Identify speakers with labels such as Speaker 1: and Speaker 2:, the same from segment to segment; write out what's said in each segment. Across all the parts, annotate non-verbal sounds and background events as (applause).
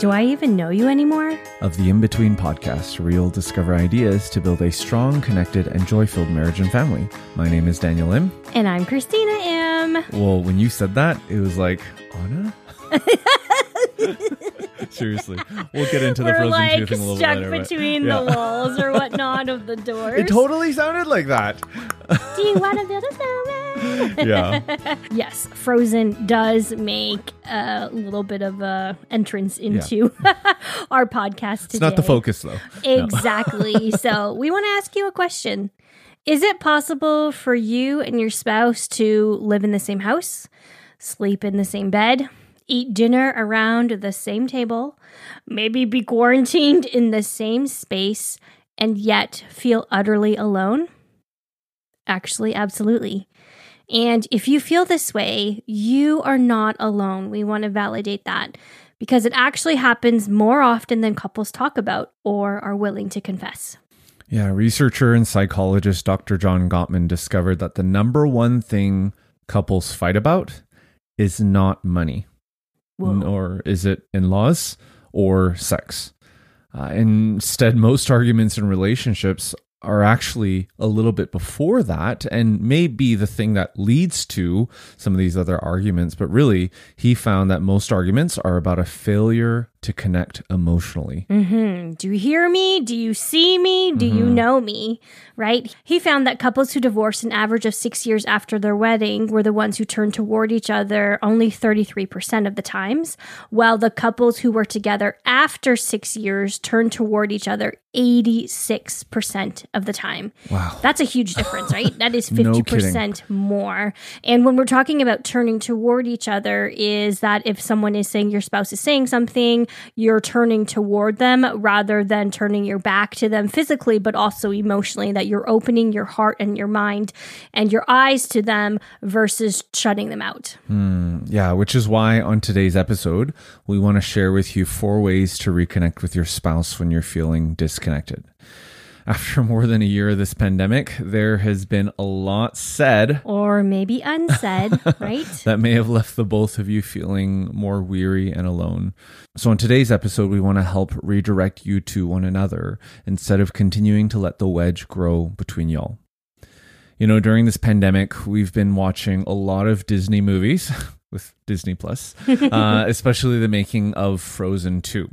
Speaker 1: Do I even know you anymore?
Speaker 2: of the In Between podcast, where you'll discover ideas to build a strong, connected, and joy filled marriage and family. My name is Daniel Im.
Speaker 1: And I'm Christina Im.
Speaker 2: Well, when you said that, it was like, Anna? (laughs) Seriously. We'll get into the
Speaker 1: We're
Speaker 2: frozen
Speaker 1: like
Speaker 2: tooth in a little
Speaker 1: stuck
Speaker 2: bit later. but-
Speaker 1: between
Speaker 2: yeah.
Speaker 1: the walls or whatnot of the (laughs) doors.
Speaker 2: It totally sounded like that.
Speaker 1: Do you want to build a snowman? (laughs)
Speaker 2: Yeah.
Speaker 1: yes, Frozen does make a little bit of a entrance into (laughs) our podcast today.
Speaker 2: It's not the focus, though.
Speaker 1: Exactly. (laughs) so we want to ask you a question. Is it possible for you and your spouse to live in the same house, sleep in the same bed, eat dinner around the same table, maybe be quarantined in the same space, and yet feel utterly alone? Actually, absolutely. And if you feel this way, you are not alone. We want to validate that because it actually happens more often than couples talk about or are willing to confess.
Speaker 2: Yeah, researcher and psychologist Dr. John Gottman discovered that the number one thing couples fight about is not money,
Speaker 1: Whoa.
Speaker 2: nor is it in laws or sex. Uh, instead, most arguments in relationships are actually a little bit before that and may be the thing that leads to some of these other arguments. But really, he found that most arguments are about a failure to connect emotionally.
Speaker 1: hmm Do you hear me? Do you see me? Do you know me? Right? He found that couples who divorced an average of six years after their wedding were the ones who turned toward each other only 33% of the times, while the couples who were together after six years turned toward each other 86% of the time.
Speaker 2: Wow.
Speaker 1: That's a huge difference, right? That is (laughs) 50% more. And when we're talking about turning toward each other, is that if someone is saying your spouse is saying something, you're turning toward them rather than turning your back to them physically, but also emotionally, that you're opening your heart and your mind and your eyes to them versus shutting them out. Hmm.
Speaker 2: Yeah, which is why on today's episode, we want to share with you four ways to reconnect with your spouse when you're feeling disconnected. After more than a year of this pandemic, there has been a lot said
Speaker 1: Or maybe unsaid, (laughs) right?
Speaker 2: that may have left the both of you feeling more weary and alone. So, in today's episode, we want to help redirect you to one another instead of continuing to let the wedge grow between y'all. You know, during this pandemic, we've been watching a lot of Disney movies (laughs) with Disney Plus, (laughs) uh, especially the making of Frozen 2.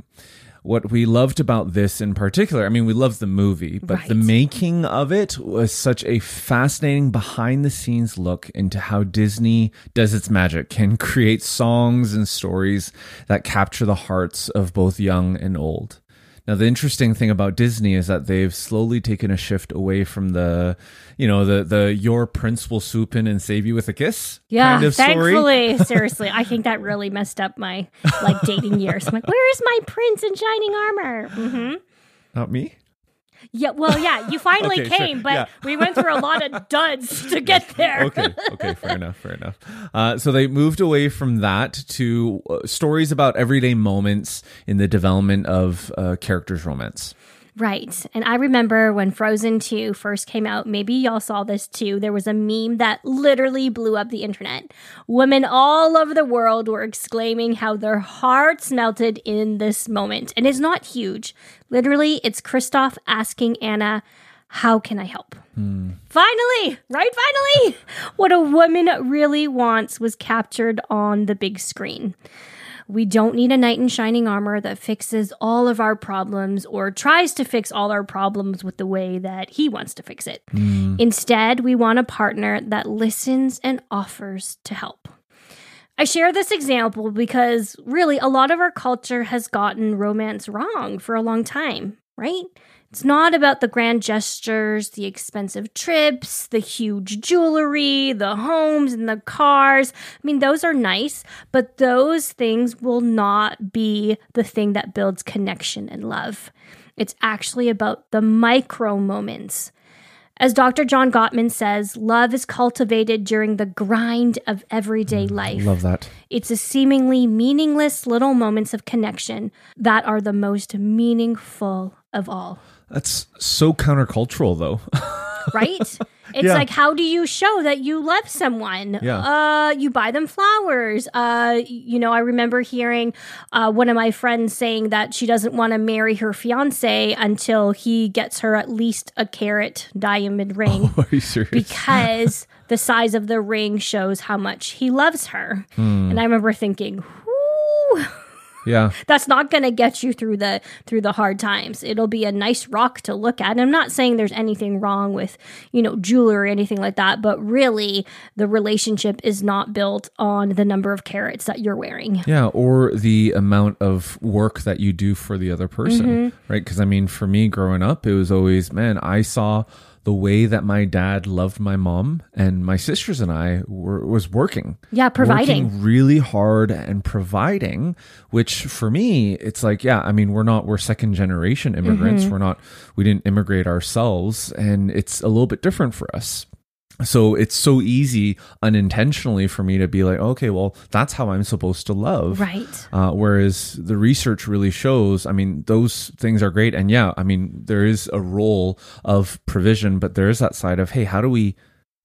Speaker 2: What we loved about this in particular, I mean, we loved the movie, but the making of it was such a fascinating behind the scenes look into how Disney does its magic, can create songs and stories that capture the hearts of both young and old. Now, the interesting thing about Disney is that they've slowly taken a shift away from the, you know, the the your prince will swoop in and save you with a kiss
Speaker 1: Yeah,
Speaker 2: kind of story.
Speaker 1: thankfully, (laughs) seriously, I think that really messed up my like dating years. I'm like, where is my prince in shining armor? hmm
Speaker 2: Not me.
Speaker 1: Yeah, well, yeah, you (laughs) finally
Speaker 2: Okay, sure,
Speaker 1: came, but
Speaker 2: yeah.
Speaker 1: we went through a lot of (laughs) duds to get there.
Speaker 2: okay okay fair enough fair enough uh, so they moved away from that to uh, stories about everyday moments in the development of uh, characters romance
Speaker 1: Right. And I remember when Frozen 2 first came out, maybe y'all saw this too. There was a meme that literally blew up the internet. Women all over the world were exclaiming how their hearts melted in this moment. And it's not huge. Literally, it's Kristoff asking Anna, How can I help? Hmm. Finally, right? Finally, what a woman really wants was captured on the big screen. We don't need a knight in shining armor that fixes all of our problems or tries to fix all our problems with the way that he wants to fix it. Mm. Instead, we want a partner that listens and offers to help. I share this example because really a lot of our culture has gotten romance wrong for a long time. right? It's not about the grand gestures, the expensive trips, the huge jewelry, the homes and the cars. I mean, those are nice, but those things will not be the thing that builds connection and love. It's actually about the micro moments. As Dr. John Gottman says, love is cultivated during the grind of everyday mm, life.
Speaker 2: Love that.
Speaker 1: It's a seemingly meaningless little moments of connection that are the most meaningful of all.
Speaker 2: That's so countercultural, though. (laughs)
Speaker 1: right? It's
Speaker 2: Yeah.
Speaker 1: like how do you show that you love someone?
Speaker 2: Yeah.
Speaker 1: Uh you buy them flowers. Uh you know, I remember hearing uh one of my friends saying that she doesn't want to marry her fiance until he gets her at least a carat diamond (laughs) ring
Speaker 2: Are you serious?
Speaker 1: because (laughs) the size of the ring shows how much he loves her.
Speaker 2: Hmm.
Speaker 1: And I remember thinking, "Whoo,
Speaker 2: yeah.
Speaker 1: that's not going to get you through the through the hard times it'll be a nice rock to look at and i'm not saying there's anything wrong with you know jewelry or anything like that but really the relationship is not built on the number of carats that you're wearing
Speaker 2: Yeah, or the amount of work that you do for the other person,
Speaker 1: Mm-hmm.
Speaker 2: right? Because I mean, for me growing up, it was always, man, I saw the way that my dad loved my mom and my sisters and I were was working.
Speaker 1: Yeah, providing.
Speaker 2: Working really hard and providing, which for me, it's like, yeah, I mean, we're not we're second generation immigrants.
Speaker 1: Mm-hmm.
Speaker 2: We're not we didn't immigrate ourselves and it's a little bit different for us so it's so easy unintentionally for me to be like okay well that's how i'm supposed to love.
Speaker 1: Right.
Speaker 2: Uh, whereas the research really shows i mean those things are great. And yeah i mean there is a role of provision but there is that side of hey how do we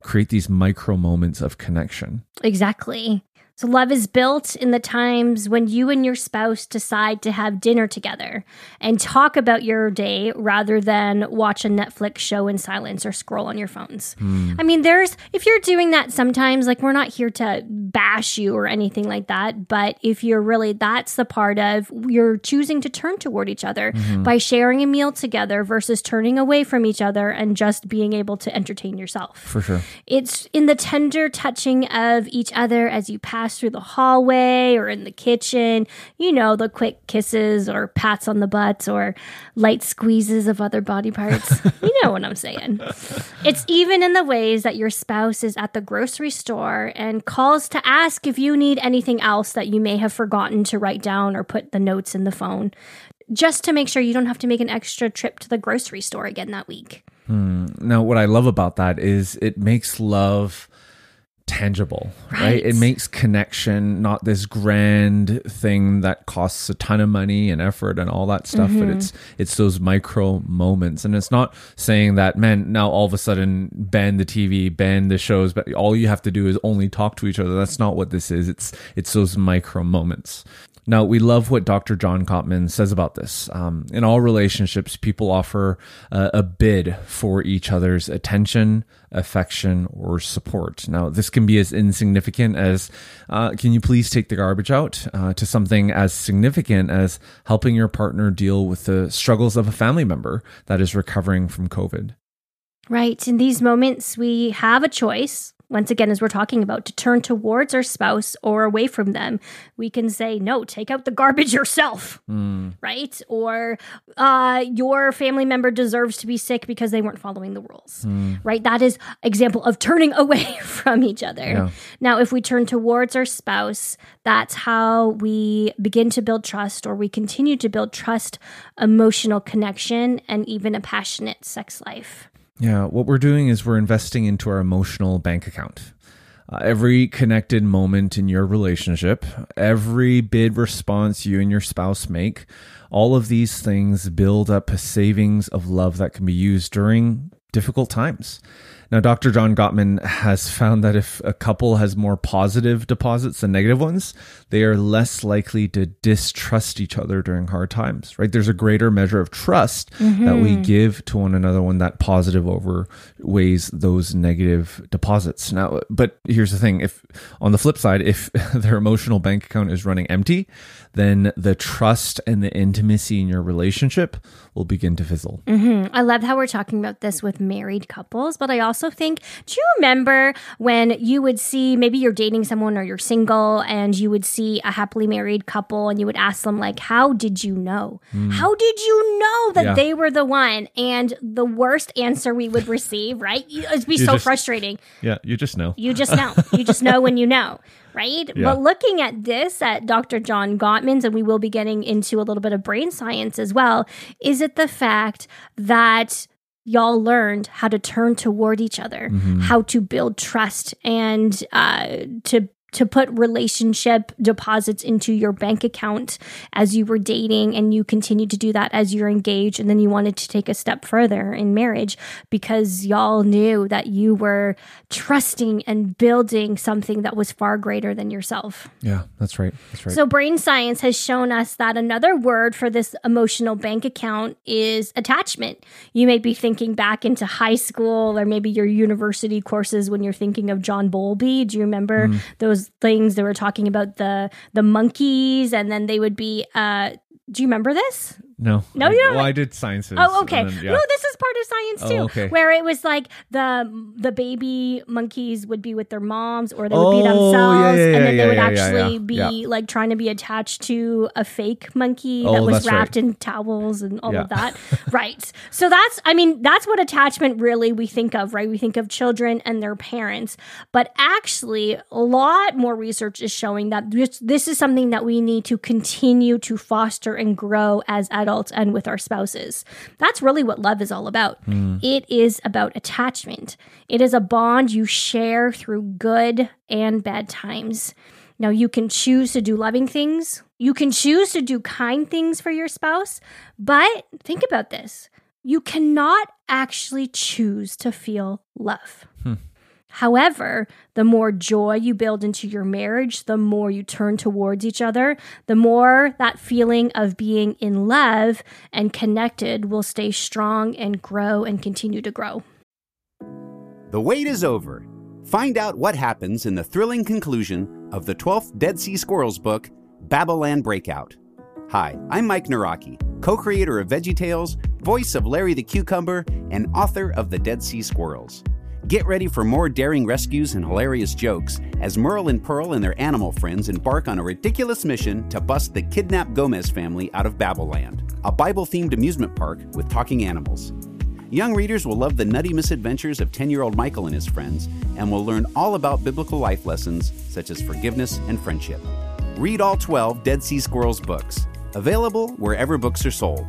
Speaker 2: create these micro moments of connection?
Speaker 1: Exactly so love is built in the times when you and your spouse decide to have dinner together and talk about your day rather than watch a Netflix show in silence or scroll on your phones. Hmm. I mean, there's if you're doing that sometimes, like we're not here to bash you or anything like that, but if you're really that's the part of you're choosing to turn toward each other mm-hmm. by sharing a meal together versus turning away from each other and just being able to entertain yourself.
Speaker 2: for sure
Speaker 1: It's in the tender touching of each other as you pass through the hallway or in the kitchen. You know, the quick kisses or pats on the butt or light squeezes of other body parts. (laughs) you know what I'm saying. It's even in the ways that your spouse is at the grocery store and calls to ask if you need anything else that you may have forgotten to write down or put the notes in the phone. Just to make sure you don't have to make an extra trip to the grocery store again that week. Hmm.
Speaker 2: Now, what I love about that is it makes love tangible, right?
Speaker 1: Right.
Speaker 2: It makes connection not this grand thing that costs a ton of money and effort and all that stuff, but mm-hmm. it's it's those micro moments. And it's not saying that, man, now all of a sudden ban the TV, ban the shows, but all you have to do is only talk to each other. That's not what this is. It's it's those micro moments. Now, we love what Dr. John Gottman says about this. Um, in all relationships, people offer uh, a bid for each other's attention, affection, or support. Now, this can be as insignificant as uh, can you please take the garbage out, uh, to something as significant as helping your partner deal with the struggles of a family member that is recovering from COVID.
Speaker 1: Right. In these moments, we have a choice. Once again, as we're talking about, to turn towards our spouse or away from them. We can say, no, take out the garbage (laughs) yourself, right? Or uh, your family member deserves to be sick because they weren't following the rules, right? That is example of turning (laughs) away from each other.
Speaker 2: Yeah.
Speaker 1: Now, if we turn towards our spouse, that's how we begin to build trust or we continue to build trust, emotional connection, and even a passionate sex life.
Speaker 2: Yeah, what we're doing is we're investing into our emotional bank account. Uh, every connected moment in your relationship, every bid response you and your spouse make, all of these things build up a savings of love that can be used during difficult times. Now, Dr. John Gottman has found that if a couple has more positive deposits than negative ones, they are less likely to distrust each other during hard times, right? There's a greater measure of trust that we mm-hmm. give to one another when that positive overweighs those negative deposits. Now, but here's the thing if on the flip side, if (laughs) their emotional bank account is running empty, then the trust and the intimacy in your relationship will begin to fizzle. Mm-hmm.
Speaker 1: I love how we're talking about this with married couples, but I also think, do you remember when you would see maybe you're dating someone or you're single and you would see a happily married couple and you would ask them, like, how did you know? Hmm. How did you know that
Speaker 2: Yeah.
Speaker 1: they were the one? And the worst answer we would receive, right? It'd be
Speaker 2: You
Speaker 1: so
Speaker 2: just-
Speaker 1: frustrating.
Speaker 2: Yeah, you just know.
Speaker 1: You just know. (laughs) you just know when you know, right?
Speaker 2: Yeah.
Speaker 1: But looking at this at Dr. John Gottman's, and we will be getting into a little bit of brain science as well, is it the fact that y'all learned how to turn toward each other,
Speaker 2: Mm-hmm.
Speaker 1: how to build trust, and uh, to to put relationship deposits into your bank account as you were dating and you continued to do that as you're engaged and then you wanted to take a step further in marriage because y'all knew that you were trusting and building something that was far greater than yourself.
Speaker 2: Yeah, that's right. That's right.
Speaker 1: So, brain science has shown us that another word for this emotional bank account is attachment. You may be thinking back into high school or maybe your university courses when you're thinking of John Bowlby. Do you remember mm-hmm. those things that were talking about the the monkeys and then they would be uh do you remember this?
Speaker 2: No,
Speaker 1: No,
Speaker 2: I-
Speaker 1: you don't-
Speaker 2: Well, I did sciences.
Speaker 1: Oh, okay.
Speaker 2: then- yeah.
Speaker 1: No, this is part of science
Speaker 2: Oh,
Speaker 1: too,
Speaker 2: okay.
Speaker 1: where it was like the the baby monkeys would be with their moms, or they would be
Speaker 2: Oh, yeah,
Speaker 1: themselves,
Speaker 2: yeah,
Speaker 1: and then
Speaker 2: yeah,
Speaker 1: they would
Speaker 2: yeah, yeah,
Speaker 1: actually
Speaker 2: yeah.
Speaker 1: be
Speaker 2: Yeah.
Speaker 1: like trying to be attached to a fake monkey
Speaker 2: Oh,
Speaker 1: that was
Speaker 2: that's right.
Speaker 1: wrapped in towels and all of that. (laughs) right. So that's, I mean, that's what attachment really we think of, right? We think of children and their parents, but actually, a lot more research is showing that this, this is something that we need to continue to foster and grow as adults and with our spouses. That's really what love is all about. Hmm. It is about attachment. It is a bond you share through good and bad times. Now, you can choose to do loving things. You can choose to do kind things for your spouse. But think about this you cannot actually choose to feel love. Hmm. However, the more joy you build into your marriage, the more you turn towards each other, the more that feeling of being in love and connected will stay strong and grow and continue to grow.
Speaker 3: The wait is over. Find out what happens in the thrilling conclusion of the 12th Dead Sea Squirrels book, Babylon Breakout. Hi, I'm Mike Nawrocki, co creator of VeggieTales, voice of Larry the Cucumber, and author of The Dead Sea Squirrels. Get ready for more daring rescues and hilarious jokes as Merle and Pearl and their animal friends embark on a ridiculous mission to bust the kidnapped Gomez family out of Babylon, a Bible themed amusement park with talking animals. Young readers will love the nutty misadventures of 10 year old Michael and his friends and will learn all about biblical life lessons such as forgiveness and friendship. Read all 12 Dead Sea Squirrels books, available wherever books are sold.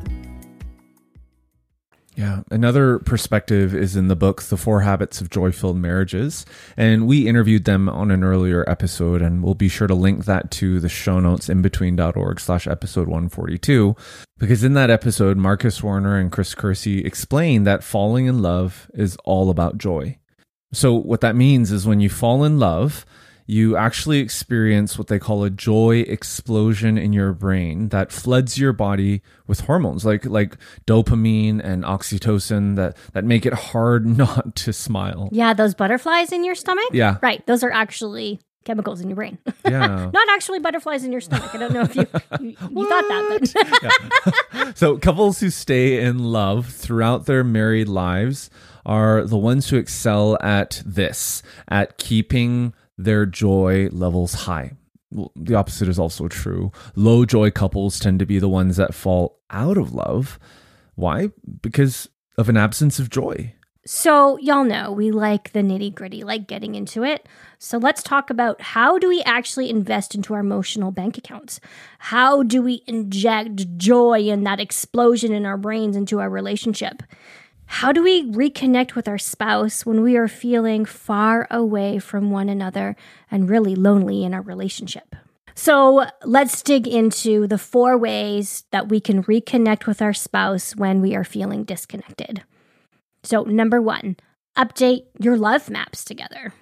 Speaker 2: Yeah. Another perspective is in the book, The Four Habits of Joy Filled Marriages. And we interviewed them on an earlier episode, and we'll be sure to link that to the show notes in between.org slash episode 142. Because in that episode, Marcus Warner and Chris Coursey explain that falling in love is all about joy. So, what that means is when you fall in love, you actually experience what they call a joy explosion in your brain that floods your body with hormones like like dopamine and oxytocin that that make it hard (laughs) not to smile.
Speaker 1: Yeah, those butterflies in your stomach?
Speaker 2: Yeah.
Speaker 1: Right. Those are actually chemicals in your brain. (laughs)
Speaker 2: Yeah.
Speaker 1: Not actually butterflies in your stomach. I don't know if you you, you thought that, but (laughs)
Speaker 2: So, couples who stay in love throughout their married lives are the ones who excel at this, at keeping their joy levels high. Well, the opposite is also true. Low joy couples tend to be the ones that fall out of love. Why? Because of an absence of joy.
Speaker 1: So, y'all know we like the nitty gritty, like getting into it. So, let's talk about how do we actually invest into our emotional bank accounts? How do we inject joy and that explosion in our brains into our relationship? How do we reconnect with our spouse when we are feeling far away from one another and really lonely in our relationship? So let's dig into the four ways that we can reconnect with our spouse when we are feeling disconnected. So, number one, update your love maps together.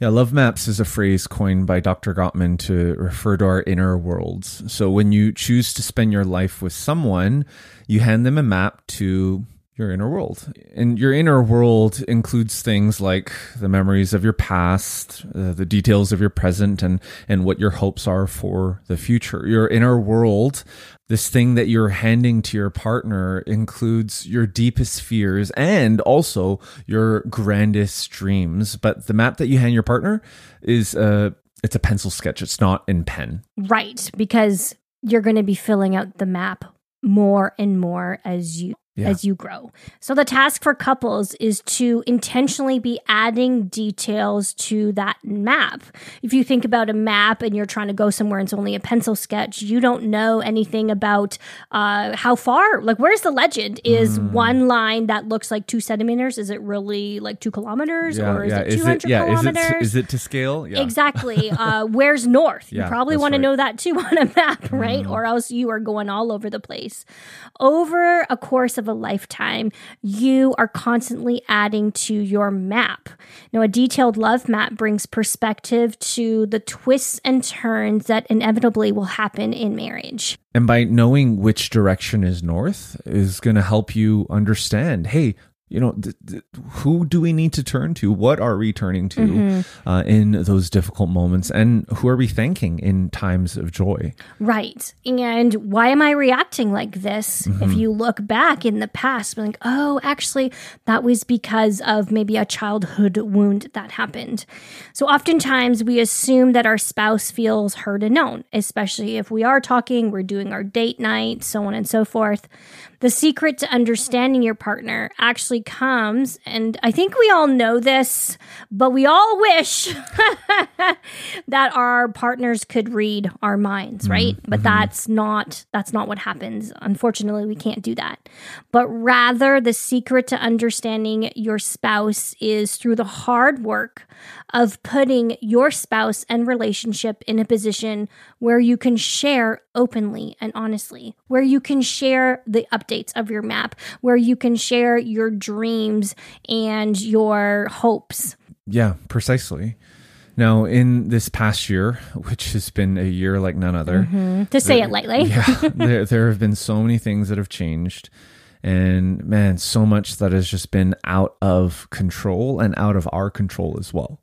Speaker 2: Yeah, love maps is a phrase coined by Dr. Gottman to refer to our inner worlds. So when you choose to spend your life with someone, you hand them a map to your inner world. And your inner world includes things like the memories of your past, uh, the details of your present, and, and what your hopes are for the future. Your inner world this thing that you're handing to your partner includes your deepest fears and also your grandest dreams. But the map that you hand your partner is a it's a pencil sketch. It's not in pen.
Speaker 1: Right, because you're going to be filling out the map more and more as you
Speaker 2: Yeah.
Speaker 1: as you grow. So the task for couples is to intentionally be adding details to that map. If you think about a map and you're trying to go somewhere and it's only a pencil sketch, you don't know anything about uh, how far. Like, where's the legend? Is
Speaker 2: Mm.
Speaker 1: one line that looks like two centimeters? Is it really like two kilometers, yeah, or is it two hundred
Speaker 2: yeah, is it, is it to scale? Yeah.
Speaker 1: Exactly. (laughs) Uh, where's north? you
Speaker 2: Yeah,
Speaker 1: probably want to know that too (laughs) on a map, right? Or else you are going all over the place. Over a course of a lifetime, you are constantly adding to your map. Now, a detailed love map brings perspective to the twists and turns that inevitably will happen in marriage.
Speaker 2: And by knowing which direction is north is going to help you understand, hey, you know, th- th- who do we need to turn to? What are we turning to
Speaker 1: Mm-hmm.
Speaker 2: uh, in those difficult moments? And who are we thanking in times of joy?
Speaker 1: Right. And why am I reacting like this? If you look back in the past, like, oh, actually, that was because of maybe a childhood wound that happened. So oftentimes we assume that our spouse feels heard and known, especially if we are talking, we're doing our date night, so on and so forth. The secret to understanding your partner actually comes, and I think we all know this, but we all wish (laughs) that our partners could read our minds, mm-hmm. right? But mm-hmm. that's not that's not what happens. Unfortunately, we can't do that. But rather the secret to understanding your spouse is through the hard work of putting your spouse and relationship in a position where you can share openly and honestly, where you can share the updates of your map, where you can share your dreams and your hopes.
Speaker 2: Yeah, precisely. Now, in this past year, which has been a year like none other, mm-hmm.
Speaker 1: To say it lightly.
Speaker 2: yeah, (laughs) there, there have been so many things that have changed. And man, so much that has just been out of control and out of our control as well.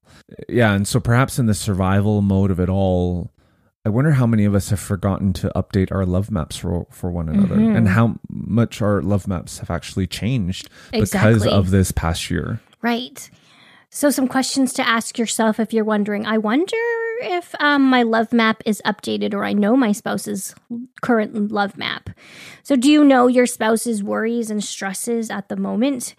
Speaker 2: Yeah. And so perhaps in the survival mode of it all, I wonder how many of us have forgotten to update our love maps for, for one another and how much our love maps have actually changed because of this past year.
Speaker 1: Right. So, some questions to ask yourself if you're wondering I wonder if um, my love map is updated or I know my spouse's current love map. So, do you know your spouse's worries and stresses at the moment?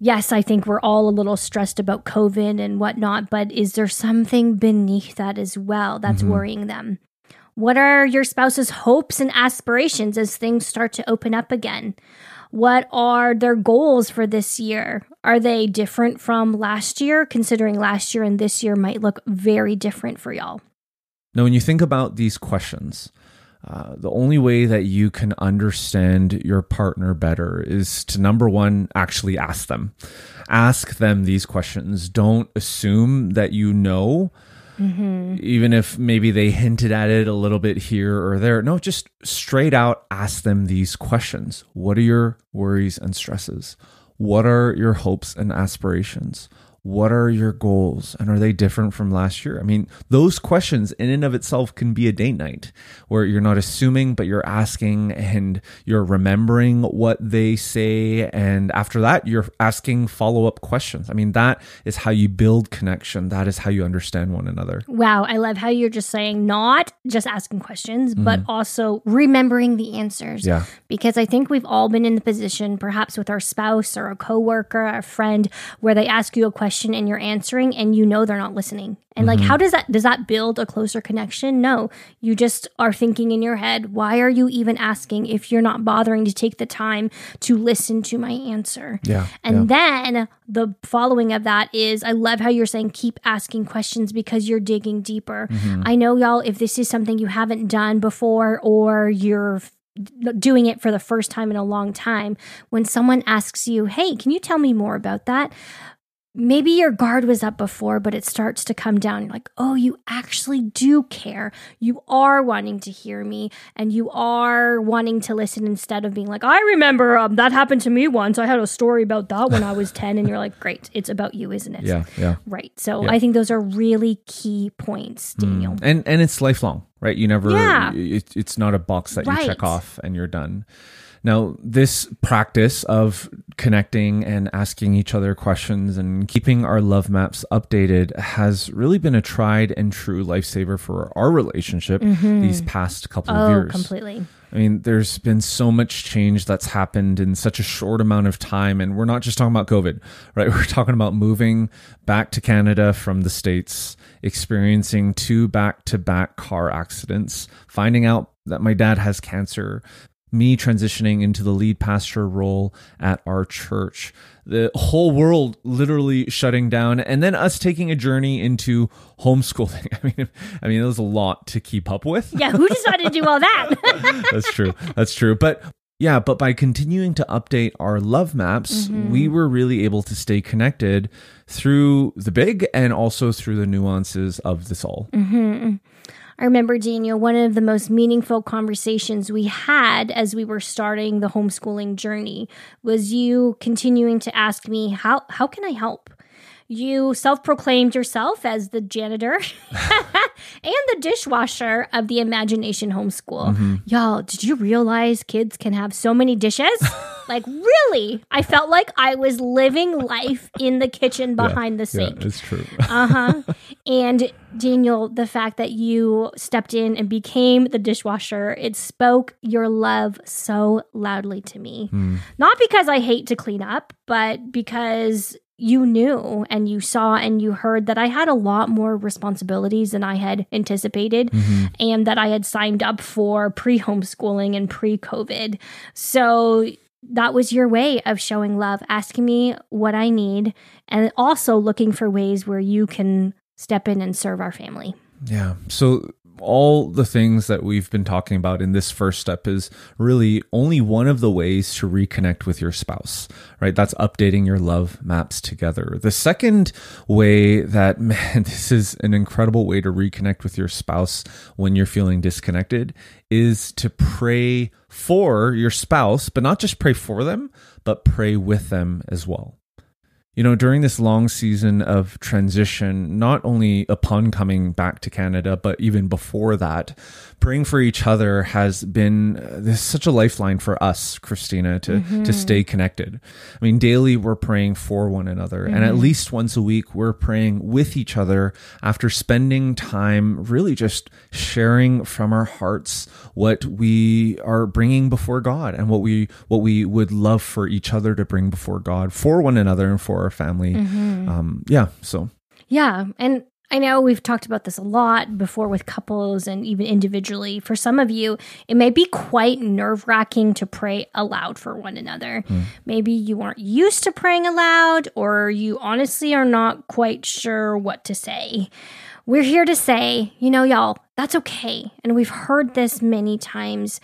Speaker 1: Yes, I think we're all a little stressed about COVID and whatnot, but is there something beneath that as well that's mm-hmm. worrying them? What are your spouse's hopes and aspirations as things start to open up again? What are their goals for this year? Are they different from last year, considering last year and this year might look very different for y'all?
Speaker 2: Now, when you think about these questions, uh, the only way that you can understand your partner better is to number one, actually ask them. Ask them these questions. Don't assume that you know, even if maybe they hinted at it a little bit here or there. No, just straight out ask them these questions. What are your worries and stresses? What are your hopes and aspirations? What are your goals? And are they different from last year? I mean, those questions in and of itself can be a date night where you're not assuming, but you're asking and you're remembering what they say. And after that, you're asking follow up questions. I mean, that is how you build connection. That is how you understand one another.
Speaker 1: Wow, I love how you're just saying not just asking questions, but mm-hmm. also remembering the answers.
Speaker 2: Yeah.
Speaker 1: Because I think we've all been in the position, perhaps with our spouse or a coworker, or a friend, where they ask you a question and you're answering and you know they're not listening. And like how mm-hmm. does that does that build a closer connection? No. You just are thinking in your head, why are you even asking if you're not bothering to take the time to listen to my answer?
Speaker 2: Yeah.
Speaker 1: And then the following of that is I love how you're saying keep asking questions because you're digging deeper. Mm-hmm. I know, y'all, if this is something you haven't done before or you're doing it for the first time in a long time, when someone asks you, hey, can you tell me more about that? Maybe your guard was up before, but it starts to come down. You're like, oh, you actually do care. You are wanting to hear me and you are wanting to listen instead of being like, I remember um, that happened to me once. I had a story about that when I was 10. And you're like, great, it's about you, isn't it?
Speaker 2: Yeah, yeah.
Speaker 1: Right. So
Speaker 2: Yeah.
Speaker 1: I think those are really key points, Daniel.
Speaker 2: Mm. And and it's lifelong, right? You never
Speaker 1: Yeah.
Speaker 2: it, it's not a box that you check off and you're done. Now, this practice of connecting and asking each other questions and keeping our love maps updated has really been a tried and true lifesaver for our relationship mm-hmm. these past couple of
Speaker 1: Oh,
Speaker 2: years.
Speaker 1: completely.
Speaker 2: I mean, there's been so much change that's happened in such a short amount of time. And we're not just talking about COVID, right? (laughs) We're talking about moving back to Canada from the States, experiencing two back to back car accidents, finding out that my dad has cancer, me transitioning into the lead pastor role at our church, the whole world literally shutting down, and then us taking a journey into homeschooling. (laughs) I mean, I mean, it was a lot to keep up with.
Speaker 1: Yeah, who decided to do all that? (laughs)
Speaker 2: That's true. That's true. But yeah, but by continuing to update our love maps, mm-hmm. we were really able to stay connected through the big and also through the nuances of this all. Mm-hmm.
Speaker 1: I remember, Daniel, one of the most meaningful conversations we had as we were starting the homeschooling journey was you continuing to ask me, How, how can I help? You self proclaimed yourself as the janitor (laughs) and the dishwasher of the Imagination Homeschool. Y'all, did you realize kids can have so many dishes? (laughs) like, really? I felt like I was living life in the kitchen behind the sink.
Speaker 2: Yeah, it's true. (laughs)
Speaker 1: Uh huh. and Daniel, the fact that you stepped in and became the dishwasher, it spoke your love so loudly to me. Not because I hate to clean up, but because you knew and you saw and you heard that I had a lot more responsibilities than I had anticipated mm-hmm. and that I had signed up for pre homeschooling and pre COVID. So that was your way of showing love, asking me what I need, and also looking for ways where you can step in and serve our family.
Speaker 2: Yeah. So all the things that we've been talking about in this first step is really only one of the ways to reconnect with your spouse, right? That's updating your love maps together. The second way that, (laughs) man, this is an incredible way to reconnect with your spouse when you're feeling disconnected is to pray for your spouse, but not just pray for them, but pray with them as well. You know, during this long season of transition, not only upon coming back to Canada, but even before that, praying for each other has been uh, this such a lifeline for us, Christina, to to stay connected. I mean, daily we're praying for one another, and at least once a week we're praying with each other after spending time really just sharing from our hearts what we are bringing before God and what we what we would love for each other to bring before God for one another and for our family. Um, yeah, so
Speaker 1: Yeah. And I know we've talked about this a lot before with couples and even individually. For some of you, it may be quite nerve wracking to pray aloud for one another. Hmm. Maybe you aren't used to praying aloud, or you honestly are not quite sure what to say. We're here to say, you know, y'all, that's okay. And we've heard this many times.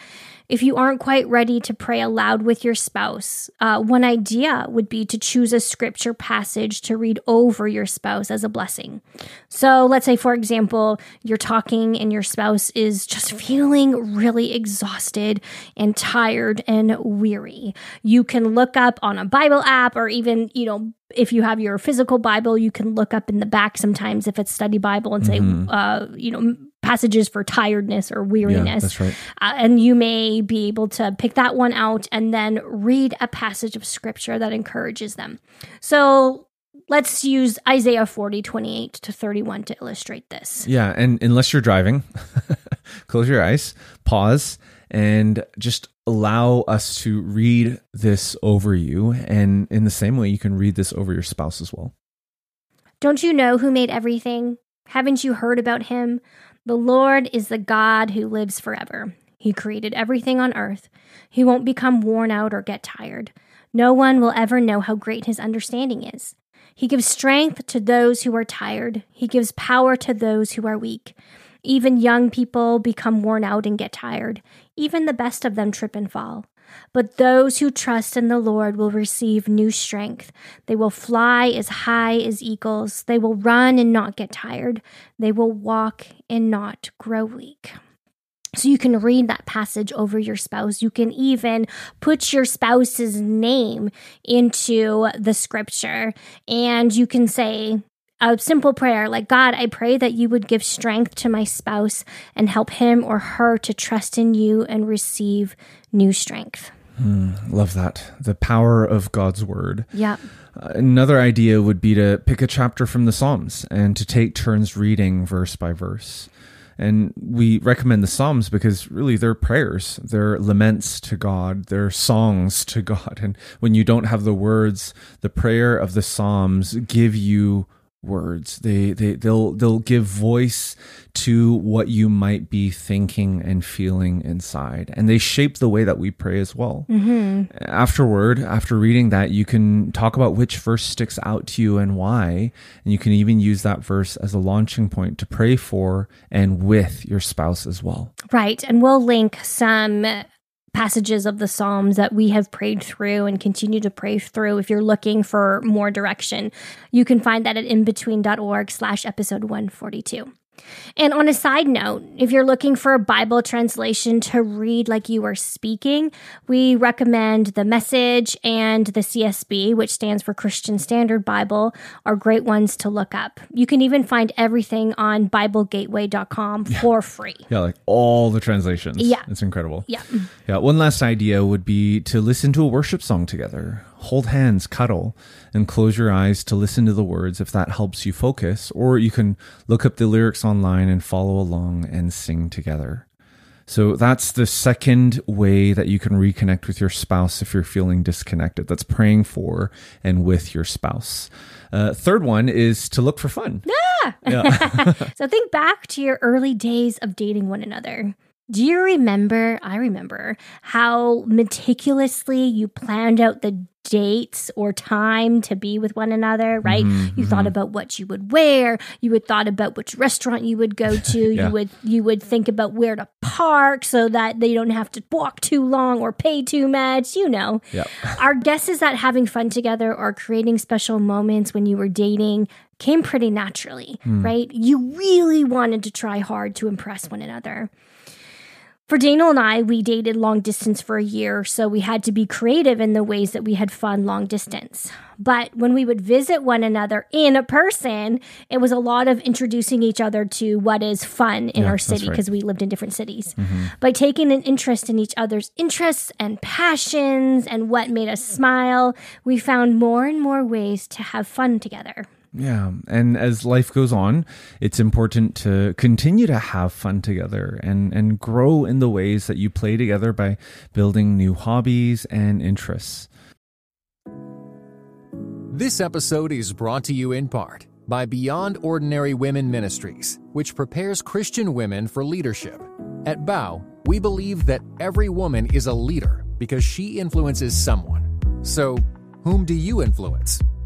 Speaker 1: If you aren't quite ready to pray aloud with your spouse, uh, one idea would be to choose a scripture passage to read over your spouse as a blessing. So, let's say, for example, you're talking and your spouse is just feeling really exhausted and tired and weary. You can look up on a Bible app or even, you know, if you have your physical Bible, you can look up in the back sometimes if it's study Bible and say, uh, you know, passages for tiredness or
Speaker 2: yeah,
Speaker 1: weariness.
Speaker 2: that's right.
Speaker 1: Uh, and you may be able to pick that one out and then read a passage of scripture that encourages them. So let's use Isaiah 40, 28 to 31 to illustrate this.
Speaker 2: Yeah, and unless you're driving, (laughs) close your eyes, pause, and just allow us to read this over you. And in the same way, you can read this over your spouse as well.
Speaker 1: Don't you know who made everything? Haven't you heard about him? The Lord is the God who lives forever. He created everything on earth. He won't become worn out or get tired. No one will ever know how great his understanding is. He gives strength to those who are tired. He gives power to those who are weak. Even young people become worn out and get tired. Even the best of them trip and fall. But those who trust in the Lord will receive new strength. They will fly as high as eagles. They will run and not get tired. They will walk and not grow weak. So you can read that passage over your spouse. You can even put your spouse's name into the scripture and you can say, a simple prayer like, God, I pray that you would give strength to my spouse and help him or her to trust in you and receive new strength.
Speaker 2: Mm, love that. The power of God's word.
Speaker 1: Yeah.
Speaker 2: Uh, another idea would be to pick a chapter from the Psalms and to take turns reading verse by verse. And we recommend the Psalms because really they're prayers, they're laments to God, they're songs to (laughs) God. And when you don't have the words, the prayer of the Psalms give you words. They they they'll they'll give voice to what you might be thinking and feeling inside, and they shape the way that we pray as well. Mm-hmm. Afterward, after reading that, you can talk about which verse sticks out to you and why, and you can even use that verse as a launching point to pray for and with your spouse as well.
Speaker 1: Right, and we'll link some passages of the Psalms that we have prayed through and continue to pray through. If you're looking for more direction, you can find that at inbetween.org slash episode 142. And on a side note, if you're looking for a Bible translation to read like you are speaking, we recommend the Message and the CSB, which stands for Christian Standard Bible, are great ones to look up. You can even find everything on BibleGateway.com for free.
Speaker 2: Yeah, like all the translations.
Speaker 1: Yeah.
Speaker 2: It's incredible.
Speaker 1: Yeah.
Speaker 2: Yeah. One last idea would be to listen to a worship song together hold hands, cuddle, and close your eyes to listen to the words if that helps you focus. Or you can look up the lyrics online and follow along and sing together. So that's the second way that you can reconnect with your spouse if you're feeling disconnected. That's praying for and with your spouse. Uh, third one is to look for fun. (laughs)
Speaker 1: Ah! Yeah. (laughs) so think back to your early days of dating one another. Do you remember? I remember how meticulously you planned out the dates or time to be with one another, right? Mm-hmm, you thought mm-hmm. about what you would wear, you would thought about which restaurant you would go to, (laughs) yeah. you would you would think about where to park so that they don't have to walk too long or pay too much, you know. Yep. (laughs) Our guess is that having fun together or creating special moments when you were dating came pretty naturally, mm. right? You really wanted to try hard to impress one another. For Daniel and I, we dated long distance for a year, so we had to be creative in the ways that we had fun long distance. But when we would visit one another in a person, it was a lot of introducing each other to what is fun in yeah, our city because right. we lived in different cities. Mm-hmm. By taking an interest in each other's interests and passions and what made us smile, we found more and more ways to have fun together.
Speaker 2: Yeah. And as life goes on, it's important to continue to have fun together and, and grow in the ways that you play together by building new hobbies and interests.
Speaker 4: This episode is brought to you in part by Beyond Ordinary Women Ministries, which prepares Christian women for leadership. At Bow, we believe that every woman is a leader because she influences someone. So, whom do you influence?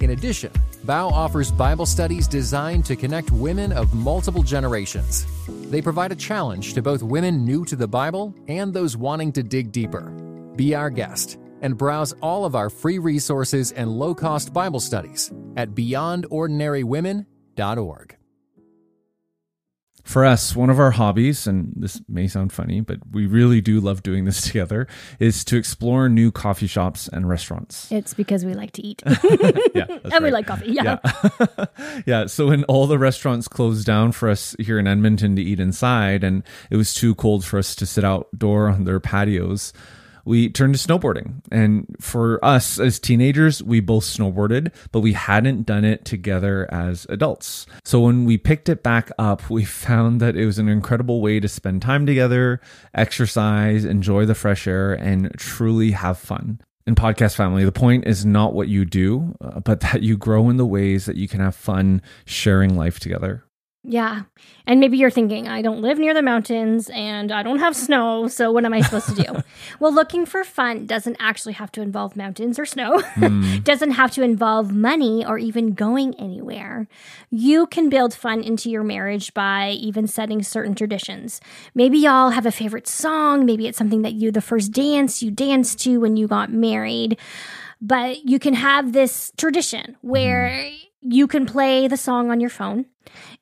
Speaker 4: In addition, Bow offers Bible studies designed to connect women of multiple generations. They provide a challenge to both women new to the Bible and those wanting to dig deeper. Be our guest and browse all of our free resources and low cost Bible studies at beyondordinarywomen.org.
Speaker 2: For us, one of our hobbies, and this may sound funny, but we really do love doing this (laughs) together, is to explore new coffee shops and restaurants.
Speaker 1: It's because we like to eat. (laughs)
Speaker 2: yeah. (laughs)
Speaker 1: and right. we like coffee. Yeah.
Speaker 2: Yeah. yeah. So when all the restaurants closed down for us here in Edmonton to eat inside, and it was too cold for us to sit outdoor on their patios, we turned to snowboarding. And for us as teenagers, we both snowboarded, but we hadn't done it together as adults. So when we picked it back up, we (laughs) found that it was an incredible way to spend time together, exercise, enjoy the fresh air, and truly have fun. In podcast family, the point is not what you do, uh, but (laughs) that you grow in the ways that you can have fun sharing life together.
Speaker 1: Yeah. And maybe you're thinking, I don't live near the mountains and I don't have snow. So what am I supposed to do? (laughs) well, looking for fun doesn't actually have to involve mountains or snow, mm. (laughs) doesn't have to involve money or even going anywhere. You can build fun into your marriage by even setting certain traditions. Maybe y'all have a favorite song. Maybe it's something that you, the first dance you danced to when you got married. But you can have this tradition where mm. you can play the song on your phone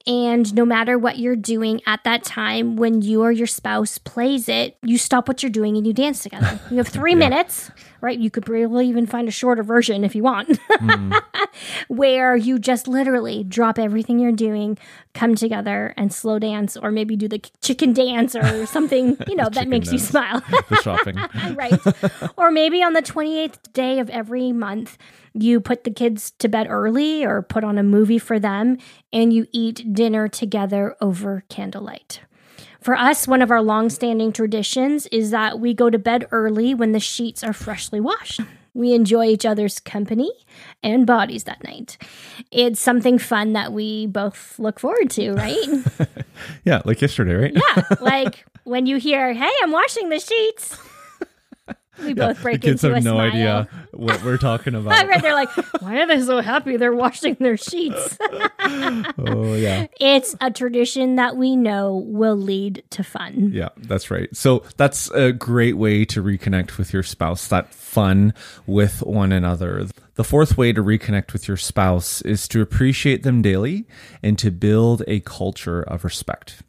Speaker 1: and no matter what you're doing at that time, when you or your spouse plays it, you stop what you're doing and you dance together. You have three (laughs) yeah. minutes, right? You could probably even find a shorter version if you want, mm. (laughs) where you just literally drop everything you're doing, come together and slow dance, or maybe do the chicken dance or (laughs) something, you know, that makes dance. you smile. (laughs) right. Or maybe on the 28th day of every month, you put the kids to bed early or put on a movie for them and you eat dinner together over candlelight. For us, one of our long-standing traditions is that we go to bed early when the sheets are freshly washed. We enjoy each other's company and bodies that night. It's something fun that we both look forward to, right? (laughs)
Speaker 2: yeah, like yesterday, right?
Speaker 1: yeah, (laughs) like when you hear, "Hey, I'm washing the sheets." We yeah, both break into
Speaker 2: the kids
Speaker 1: into
Speaker 2: have no
Speaker 1: smile.
Speaker 2: idea what we're talking (laughs) about.
Speaker 1: right, they're like, why are they so happy? They're washing their sheets. (laughs)
Speaker 2: oh yeah,
Speaker 1: it's a tradition that we know will lead to fun.
Speaker 2: Yeah, that's right. So that's a great way to reconnect with your spouse. That fun with one another. The fourth way to reconnect with your spouse is to appreciate them daily and to build a culture of respect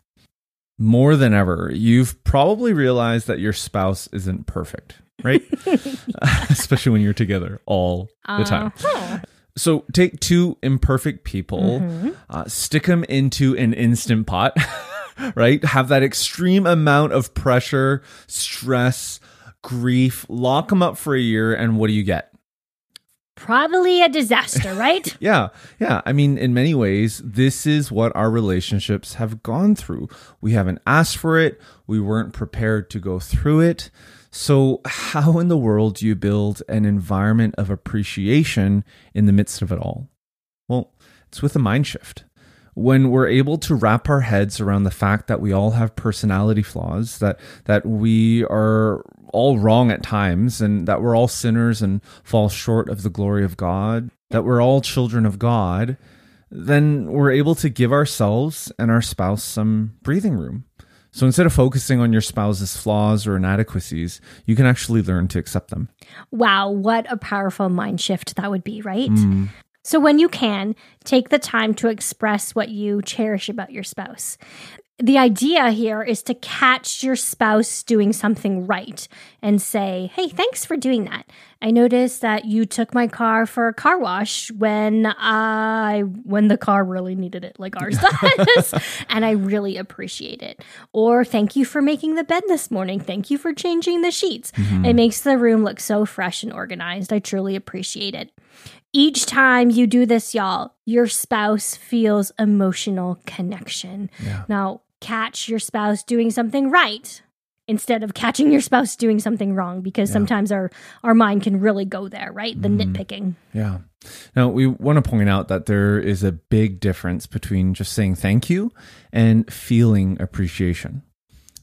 Speaker 2: more than ever, you've probably realized that your spouse isn't perfect right? (laughs) (laughs) Especially when you're together all the time. Uh-huh. So take two imperfect people, mm-hmm. uh, stick them into an instant pot, (laughs) right? Have that extreme amount of pressure, stress, grief, lock them up for a year, and what do you get?
Speaker 1: Probably a disaster, right? (laughs)
Speaker 2: yeah. Yeah. I mean, in many ways, this is what our relationships have gone through. We haven't asked for it, we weren't prepared to go through it. So, how in the world do you build an environment of appreciation in the midst of it all? Well, it's with a mind shift. When we're able to wrap our heads around the fact that we all have personality flaws, that that we are all wrong at times and that we're all sinners and fall short of the glory of God, that we're all children of God, then we're able to give ourselves and our spouse some breathing room so instead of focusing on your spouse's flaws or inadequacies, you can actually learn to accept them.
Speaker 1: Wow, what a powerful mind shift that would be, right? Mm. So, when you can, take the time to express what you cherish about your spouse the idea here is to catch your spouse doing something right and say, Hey, thanks for doing that. I noticed that you took my car for a car wash when I when the car really needed it, like ours (laughs) does. and I really appreciate it. Or thank you for making the bed this morning. Thank you for changing the sheets. Mm-hmm. It makes the room look so fresh and organized. I truly appreciate it. Each time you do this, y'all, your spouse feels emotional connection. Yeah. Now, catch your spouse doing something right instead of catching your spouse doing something wrong because yeah. sometimes our our mind can really go there right the mm-hmm. nitpicking
Speaker 2: yeah now we want to point out that there is a big difference between just saying thank you and feeling appreciation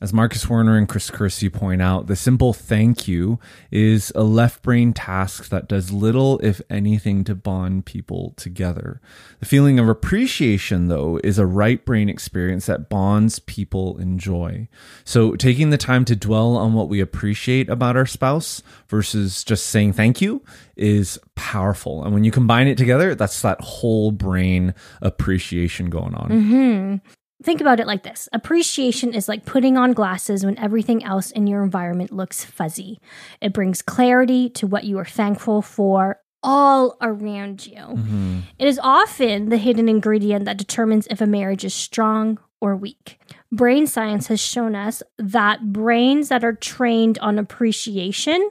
Speaker 2: as Marcus Warner and Chris Coursey point out, the simple thank you is a left brain task that does little, if anything, to bond people together. The feeling of appreciation, though, is a right brain experience that bonds people in joy. So taking the time to dwell on what we appreciate about our spouse versus just saying thank you is powerful. And when you combine it together, that's that whole brain appreciation going on.
Speaker 1: Mm-hmm. Think about it like this appreciation is like putting on glasses when everything else in your environment looks fuzzy. It brings clarity to what you are thankful for all around you. Mm-hmm. It is often the hidden ingredient that determines if a marriage is strong or weak. brain science has shown us that brains that are trained on appreciation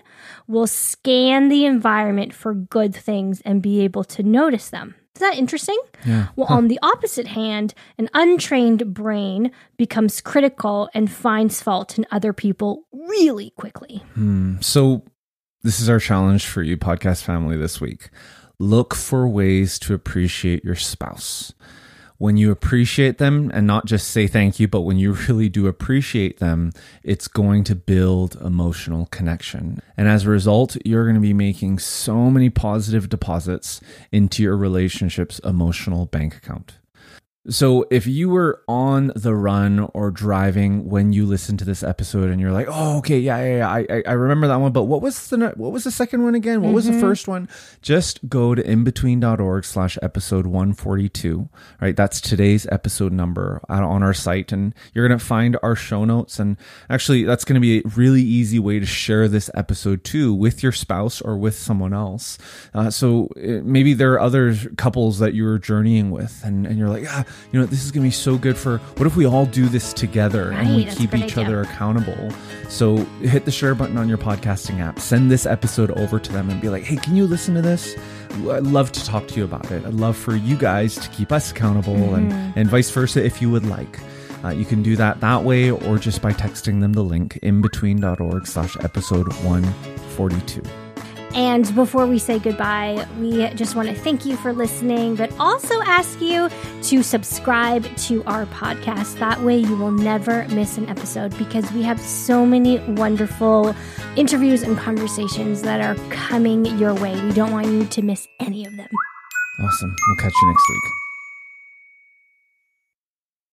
Speaker 1: will scan the environment for good things and be able to notice them. Is that interesting?
Speaker 2: Yeah.
Speaker 1: Well, on the opposite hand, an untrained brain becomes critical and finds fault in other people really quickly.
Speaker 2: Hmm. So, this is our challenge for you, podcast family, this week. Look for ways to appreciate your spouse when you appreciate them and not just say thank you, but when you (laughs) really do appreciate them, it's going to build emotional connection. And as a result, you're going to be making so many positive deposits into your relationship's emotional bank account. So, if you were on the run or driving when you listen to this episode, and you're like, "Oh, okay, yeah, yeah, yeah I, I remember that one," but what was the what was the second one again? What mm-hmm. was the mm-hmm. first one? Just go to inbetween.org/slash episode 142. Right, that's today's episode number on our site, and you're gonna find our show notes. And actually, that's gonna be a really easy way to share this episode too with your spouse or with someone else. Uh, so it, maybe there are other couples that you're journeying with, and and you're like, ah you know, this is going to be so good for what if we all do this together right, and we keep each idea. other accountable? So hit the share button on your podcasting app, send this episode over to them and be like, hey, can you listen to this? I'd love to talk to you about it. I'd love for you guys to keep us accountable mm. and, mm-hmm. and vice versa if you would like. Uh, you can do that that way or just by texting them the link inbetween.org slash episode 142.
Speaker 1: And before we say goodbye, we just want to thank you for listening, but also ask you to subscribe to our podcast. That way, you will never miss an episode because we have so many wonderful interviews and conversations that are coming your way. We don't want you to miss any of them.
Speaker 2: Awesome. We'll catch you next week.